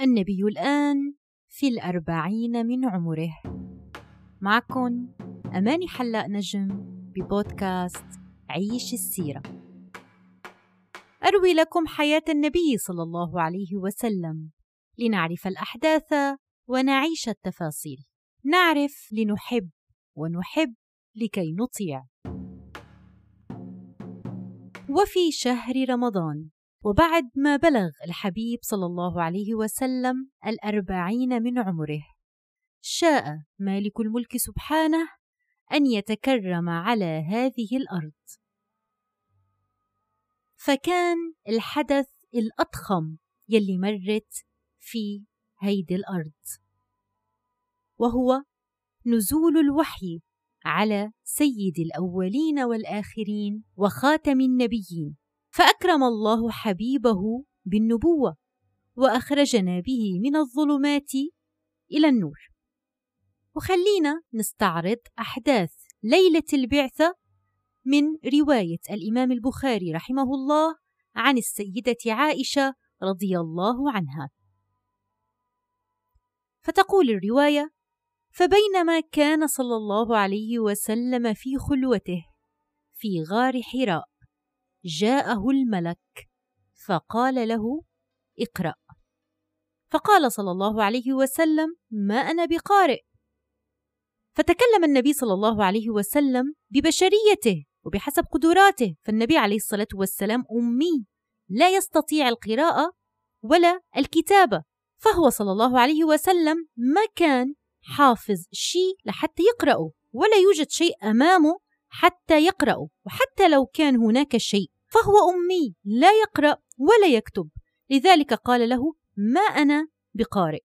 النبي الآن في الأربعين من عمره. معكم أماني حلاق نجم ببودكاست عيش السيرة. أروي لكم حياة النبي صلى الله عليه وسلم. لنعرف الأحداث ونعيش التفاصيل. نعرف لنحب ونحب لكي نطيع. وفي شهر رمضان وبعد ما بلغ الحبيب صلى الله عليه وسلم الأربعين من عمره شاء مالك الملك سبحانه أن يتكرم على هذه الأرض. فكان الحدث الأضخم يلي مرت في هيدي الأرض وهو نزول الوحي على سيد الأولين والآخرين وخاتم النبيين. فأكرم الله حبيبه بالنبوة وأخرجنا به من الظلمات إلى النور. وخلينا نستعرض أحداث ليلة البعثة من رواية الإمام البخاري رحمه الله عن السيدة عائشة رضي الله عنها. فتقول الرواية فبينما كان صلى الله عليه وسلم في خلوته في غار حراء جاءه الملك فقال له اقرأ فقال صلى الله عليه وسلم ما أنا بقارئ فتكلم النبي صلى الله عليه وسلم ببشريته وبحسب قدراته فالنبي عليه الصلاة والسلام أمي لا يستطيع القراءة ولا الكتابة فهو صلى الله عليه وسلم ما كان حافظ شيء لحتى يقرأه ولا يوجد شيء أمامه حتى يقرأه وحتى لو كان هناك شيء فهو أمي لا يقرأ ولا يكتب. لذلك قال له ما أنا بقارئ؟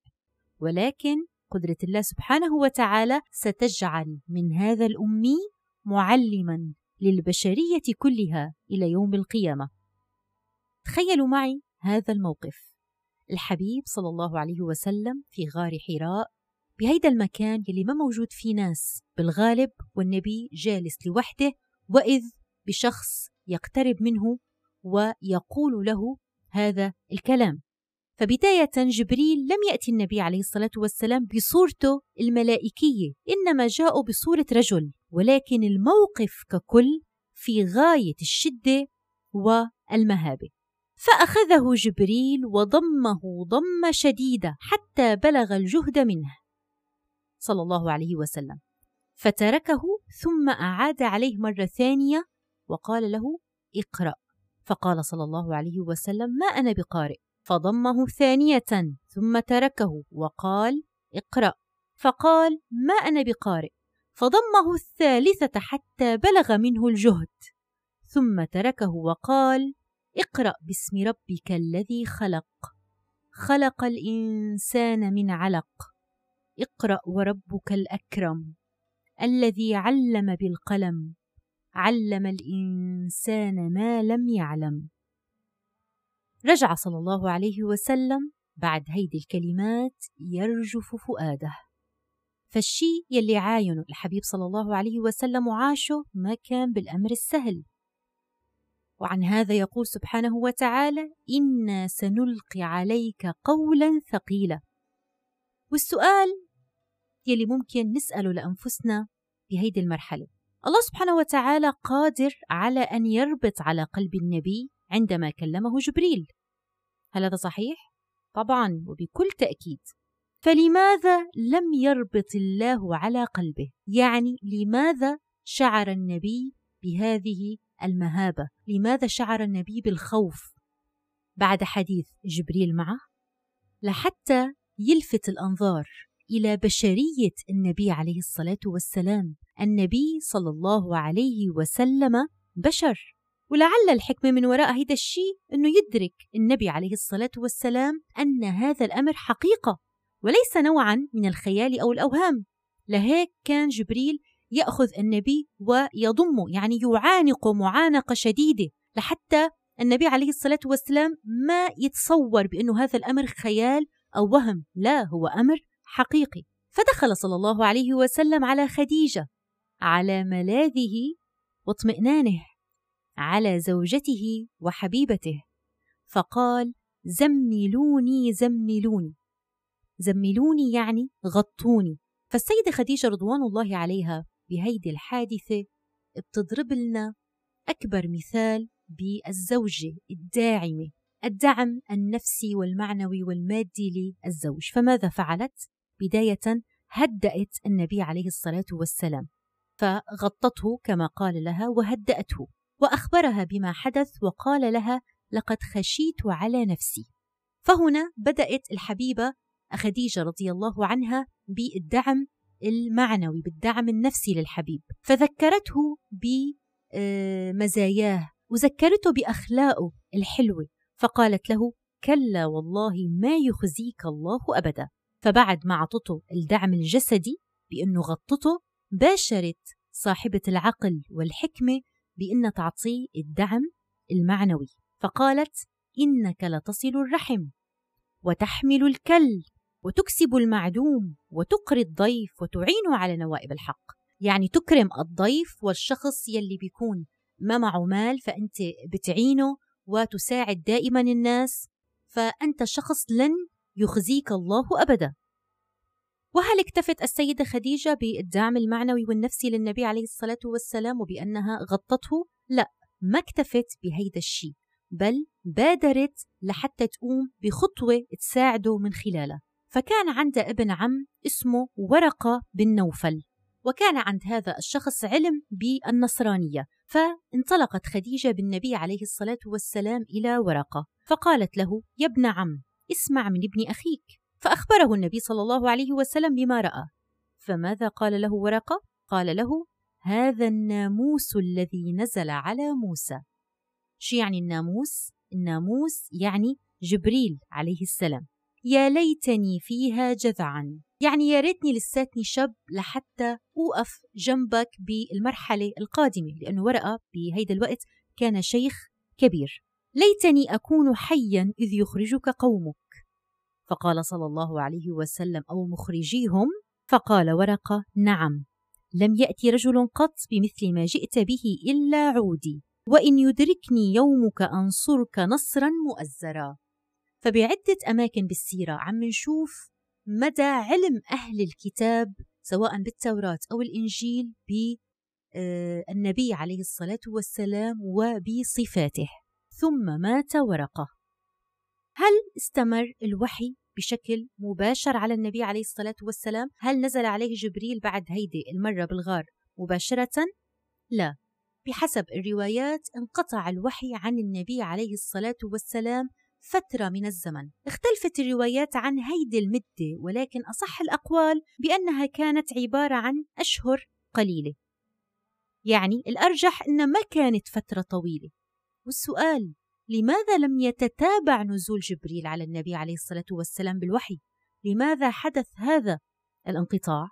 ولكن قدرة الله سبحانه وتعالى ستجعل من هذا الأمي معلما للبشرية كلها إلى يوم القيامة. تخيلوا معي هذا الموقف. الحبيب صلى الله عليه وسلم في غار حراء بهيدا المكان يلي ما موجود فيه ناس بالغالب والنبي جالس لوحده وإذ بشخص يقترب منه ويقول له هذا الكلام. فبداية جبريل لم يأتي النبي عليه الصلاة والسلام بصورته الملائكية إنما جاء بصورة رجل ولكن الموقف ككل في غاية الشدة والمهابة. فأخذه جبريل وضمه ضمة شديدة حتى بلغ الجهد منه. صلى الله عليه وسلم. فتركه ثم أعاد عليه مرة ثانية وقال له اقرأ. فقال صلى الله عليه وسلم ما أنا بقارئ. فضمه ثانية ثم تركه وقال اقرأ. فقال ما أنا بقارئ. فضمه الثالثة حتى بلغ منه الجهد. ثم تركه وقال اقرأ باسم ربك الذي خلق. خلق الإنسان من علق. اقرأ وربك الأكرم الذي علم بالقلم علم الإنسان ما لم يعلم. رجع صلى الله عليه وسلم بعد هيدي الكلمات يرجف فؤاده. فالشي يلي عاينه الحبيب صلى الله عليه وسلم وعاشه ما كان بالأمر السهل. وعن هذا يقول سبحانه وتعالى إنا سنلقي عليك قولا ثقيلا. والسؤال يلي ممكن نسأله لأنفسنا بهيدي المرحلة. الله سبحانه وتعالى قادر على أن يربط على قلب النبي عندما كلمه جبريل. هل هذا صحيح؟ طبعا وبكل تأكيد. فلماذا لم يربط الله على قلبه؟ يعني لماذا شعر النبي بهذه المهابة؟ لماذا شعر النبي بالخوف بعد حديث جبريل معه؟ لحتى يلفت الأنظار. إلى بشرية النبي عليه الصلاة والسلام النبي صلى الله عليه وسلم بشر. ولعل الحكمة من وراء هذا الشيء إنه يدرك النبي عليه الصلاة والسلام أن هذا الأمر حقيقة وليس نوعا من الخيال أو الأوهام. لهيك كان جبريل يأخذ النبي ويضمه يعني يعانقه معانقة شديدة لحتى النبي عليه الصلاة والسلام ما يتصور بأنه هذا الأمر خيال أو وهم. لا هو أمر حقيقي. فدخل صلى الله عليه وسلم على خديجة على ملاذه واطمئنانه على زوجته وحبيبته. فقال زملوني زملوني. زملوني يعني غطوني. فالسيدة خديجة رضوان الله عليها بهيدي الحادثة بتضرب لنا أكبر مثال بالزوجة الداعمة الدعم النفسي والمعنوي والمادي للزوج. فماذا فعلت؟ بداية هدأت النبي عليه الصلاة والسلام فغطته كما قال لها وهدأته وأخبرها بما حدث وقال لها لقد خشيت على نفسي. فهنا بدأت الحبيبة خديجة رضي الله عنها بالدعم المعنوي بالدعم النفسي للحبيب. فذكرته بمزاياه وذكرته بأخلاقه الحلوة فقالت له كلا والله ما يخزيك الله أبدا. فبعد ما عطته الدعم الجسدي بأنه غطته باشرت صاحبة العقل والحكمة بأن تعطيه الدعم المعنوي. فقالت إنك لتصل الرحم وتحمل الكل وتكسب المعدوم وتقري الضيف وتعين على نوائب الحق. يعني تكرم الضيف والشخص يلي بيكون ما معه مال فأنت بتعينه وتساعد دائما الناس. فأنت شخص لن يخزيك الله أبدا. وهل اكتفت السيدة خديجة بالدعم المعنوي والنفسي للنبي عليه الصلاة والسلام وبأنها غطته؟ لا ما اكتفت بهيدا الشيء بل بادرت لحتى تقوم بخطوة تساعده من خلالها. فكان عندها ابن عم اسمه ورقة بن نوفل وكان عند هذا الشخص علم بالنصرانية. فانطلقت خديجة بالنبي عليه الصلاة والسلام إلى ورقة فقالت له يا ابن عم اسمع من ابن أخيك. فأخبره النبي صلى الله عليه وسلم بما رأى. فماذا قال له ورقة؟ قال له هذا الناموس الذي نزل على موسى. شو يعني الناموس؟ الناموس يعني جبريل عليه السلام. يا ليتني فيها جذعا. يعني يا ريتني لساتني شاب لحتى أوقف جنبك بالمرحلة القادمة لأنه ورقة بهيدا الوقت كان شيخ كبير. ليتني أكون حيا إذ يخرجك قومك. فقال صلى الله عليه وسلم أو مخرجيهم؟ فقال ورقة نعم. لم يأتي رجل قط بمثل ما جئت به إلا عودي. وإن يدركني يومك أنصرك نصرا مؤزرا. فبعدة أماكن بالسيرة عم نشوف مدى علم أهل الكتاب سواء بالتوراة أو الإنجيل بالنبي عليه الصلاة والسلام وبصفاته. ثم مات ورقة. هل استمر الوحي بشكل مباشر على النبي عليه الصلاة والسلام؟ هل نزل عليه جبريل بعد هيدي المرة بالغار مباشرة؟ لا. بحسب الروايات انقطع الوحي عن النبي عليه الصلاة والسلام فترة من الزمن. اختلفت الروايات عن هيدي المدة ولكن أصح الأقوال بأنها كانت عبارة عن أشهر قليلة. يعني الأرجح أن ما كانت فترة طويلة. والسؤال لماذا لم يتتابع نزول جبريل على النبي عليه الصلاة والسلام بالوحي؟ لماذا حدث هذا الانقطاع؟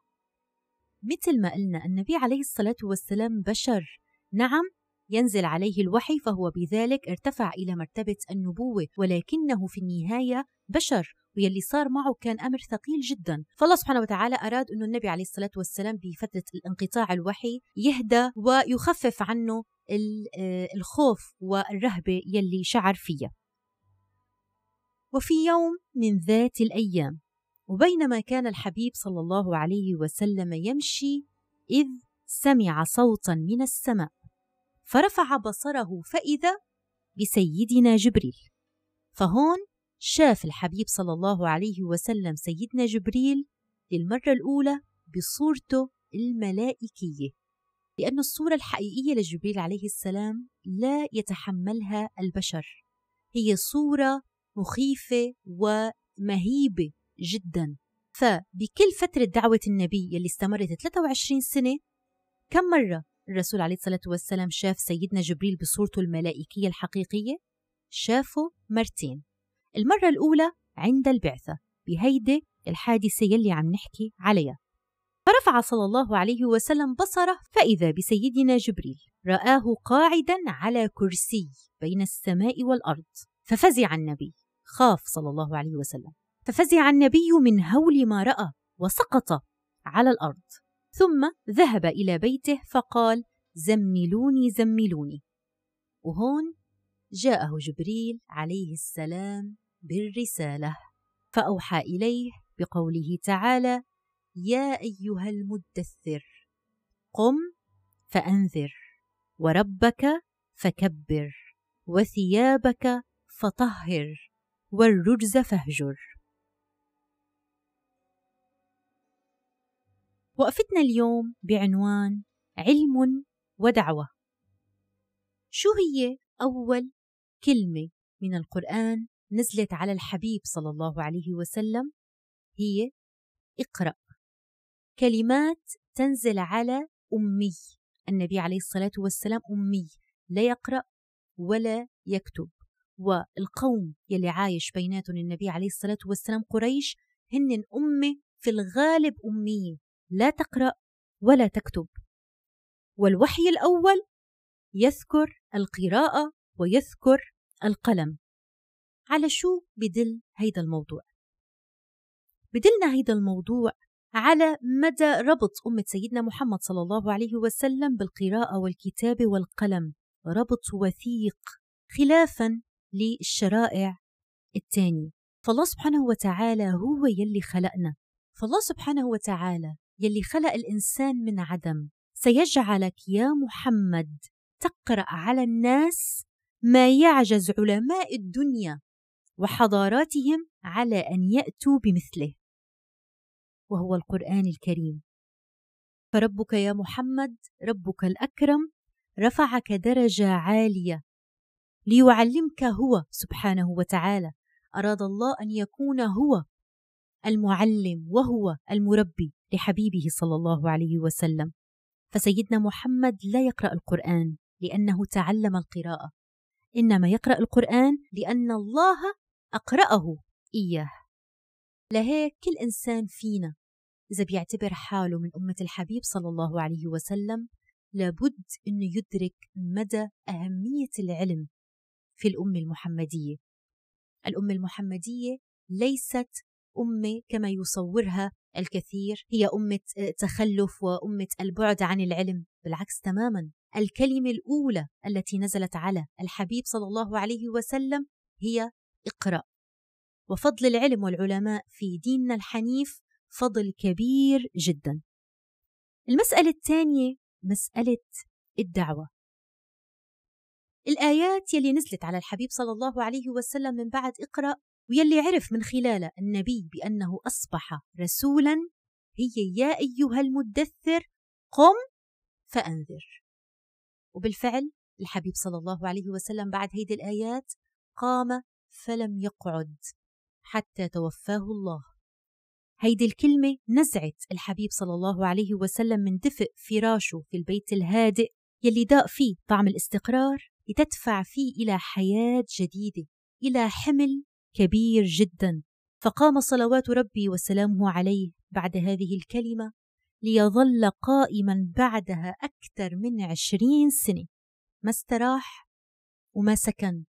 مثل ما قلنا النبي عليه الصلاة والسلام بشر نعم ينزل عليه الوحي فهو بذلك ارتفع إلى مرتبة النبوة ولكنه في النهاية بشر ويلي صار معه كان أمر ثقيل جدا. فالله سبحانه وتعالى أراد أن النبي عليه الصلاة والسلام بفترة الانقطاع الوحي يهدى ويخفف عنه آه، الخوف والرهبة يلي شعر فيها وفي يوم من ذات الأيام وبينما كان الحبيب صلى الله عليه وسلم يمشي إذ سمع صوتا من السماء فرفع بصره فإذا بسيدنا جبريل. فهون شاف الحبيب صلى الله عليه وسلم سيدنا جبريل للمرة الأولى بصورته الملائكية لأن الصورة الحقيقية لجبريل عليه السلام لا يتحملها البشر هي صورة مخيفة ومهيبة جدا فبكل فترة دعوة النبي يلي استمرت 23 سنة كم مرة الرسول عليه الصلاة والسلام شاف سيدنا جبريل بصورته الملائكية الحقيقية؟ شافه مرتين المرة الأولى عند البعثة بهيدي الحادثة يلي عم نحكي عليها. فرفع صلى الله عليه وسلم بصره فإذا بسيدنا جبريل رآه قاعدا على كرسي بين السماء والأرض ففزع النبي خاف صلى الله عليه وسلم. ففزع النبي من هول ما رأى وسقط على الأرض. ثم ذهب إلى بيته فقال زملوني زملوني. وهون جاءه جبريل عليه السلام بالرسالة. فأوحى إليه بقوله تعالى يا أيها المدثر قم فأنذر وربك فكبر وثيابك فطهر والرجز فاهجر. وقفتنا اليوم بعنوان علم ودعوة. شو هي أول كلمة من القرآن؟ نزلت على الحبيب صلى الله عليه وسلم هي اقرأ. كلمات تنزل على أمي. النبي عليه الصلاة والسلام أمي لا يقرأ ولا يكتب. والقوم يلي عايش بيناتهم النبي عليه الصلاة والسلام قريش هن أمة في الغالب أمية لا تقرأ ولا تكتب. والوحي الأول يذكر القراءة ويذكر القلم. على شو بدل هيدا الموضوع؟ بدلنا هيدا الموضوع على مدى ربط أمة سيدنا محمد صلى الله عليه وسلم بالقراءة والكتابة والقلم ربط وثيق خلافا للشرائع الثانية. فالله سبحانه وتعالى هو يلي خلقنا. فالله سبحانه وتعالى يلي خلق الإنسان من عدم. سيجعلك يا محمد تقرأ على الناس ما يعجز علماء الدنيا. وحضاراتهم على أن يأتوا بمثله. وهو القرآن الكريم. فربك يا محمد ربك الأكرم رفعك درجة عالية. ليعلمك هو سبحانه وتعالى. أراد الله أن يكون هو المعلم وهو المربي لحبيبه صلى الله عليه وسلم. فسيدنا محمد لا يقرأ القرآن لأنه تعلم القراءة. إنما يقرأ القرآن لأن الله أقرأه إياه. لهيك كل إنسان فينا إذا بيعتبر حاله من أمة الحبيب صلى الله عليه وسلم لابد أنه يدرك مدى أهمية العلم في الأمة المحمدية. الأمة المحمدية ليست أمة كما يصورها الكثير هي أمة تخلف وأمة البعد عن العلم بالعكس تماما. الكلمة الأولى التي نزلت على الحبيب صلى الله عليه وسلم هي اقرأ. وفضل العلم والعلماء في ديننا الحنيف فضل كبير جدا. المسألة الثانية مسألة الدعوة. الآيات يلي نزلت على الحبيب صلى الله عليه وسلم من بعد اقرأ ويلي عرف من خلالها النبي بأنه أصبح رسولا هي يا أيها المدثر قم فأنذر. وبالفعل الحبيب صلى الله عليه وسلم بعد هيدي الآيات قام فلم يقعد حتى توفاه الله. هيدي الكلمة نزعت الحبيب صلى الله عليه وسلم من دفء فراشه في البيت الهادئ يلي داق فيه طعم الاستقرار لتدفع فيه إلى حياة جديدة إلى حمل كبير جدا. فقام صلوات ربي وسلامه عليه بعد هذه الكلمة ليظل قائما بعدها أكثر من عشرين سنة. ما استراح وما سكن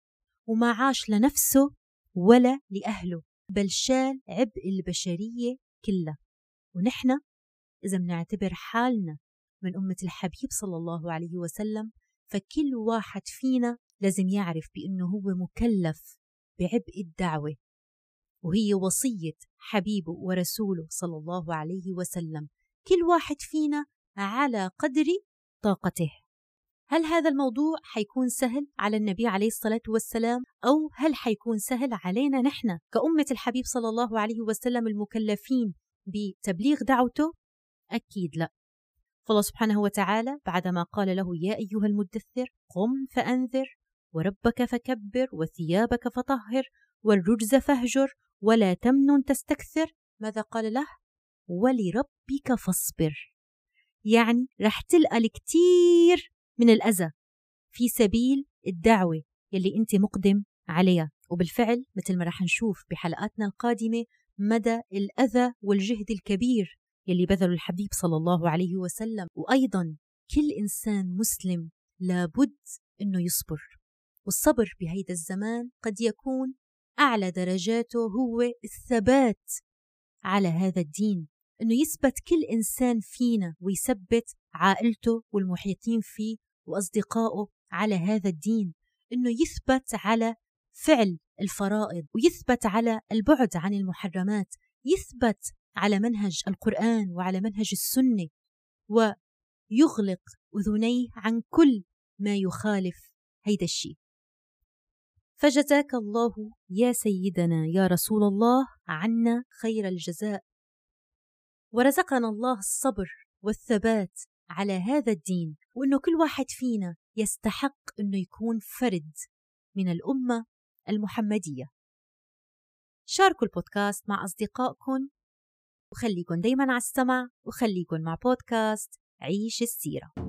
وما عاش لنفسه ولا لأهله بل شال عبء البشرية كلها. ونحن إذا بنعتبر حالنا من أمة الحبيب صلى الله عليه وسلم فكل واحد فينا لازم يعرف بأنه هو مكلف بعبء الدعوة وهي وصية حبيبه ورسوله صلى الله عليه وسلم. كل واحد فينا على قدر طاقته. هل هذا الموضوع حيكون سهل على النبي عليه الصلاة والسلام؟ أو هل حيكون سهل علينا نحن كأمة الحبيب صلى الله عليه وسلم المكلفين بتبليغ دعوته؟ أكيد لا. فالله سبحانه وتعالى بعدما قال له يا أيها المدثر قم فأنذر وربك فكبر وثيابك فطهر والرجز فاهجر ولا تمنن تستكثر ماذا قال له؟ ولربك فاصبر. يعني رح تلقى الكثير من الأذى في سبيل الدعوة يلي أنت مقدم عليها. وبالفعل مثل ما رح نشوف بحلقاتنا القادمة مدى الأذى والجهد الكبير يلي بذله الحبيب صلى الله عليه وسلم. وأيضا كل إنسان مسلم لابد أنه يصبر. والصبر بهيدا الزمان قد يكون أعلى درجاته هو الثبات على هذا الدين. أنه يثبت كل إنسان فينا ويثبت عائلته والمحيطين فيه وأصدقائه على هذا الدين. أنه يثبت على فعل الفرائض ويثبت على البعد عن المحرمات يثبت على منهج القرآن وعلى منهج السنة ويغلق أذنيه عن كل ما يخالف هيدا الشيء. فجزاك الله يا سيدنا يا رسول الله عنا خير الجزاء. ورزقنا الله الصبر والثبات على هذا الدين وإنه كل واحد فينا يستحق إنه يكون فرد من الأمة المحمدية. شاركوا البودكاست مع أصدقائكم وخليكن دايما على السمع وخليكن مع بودكاست عيش السيرة.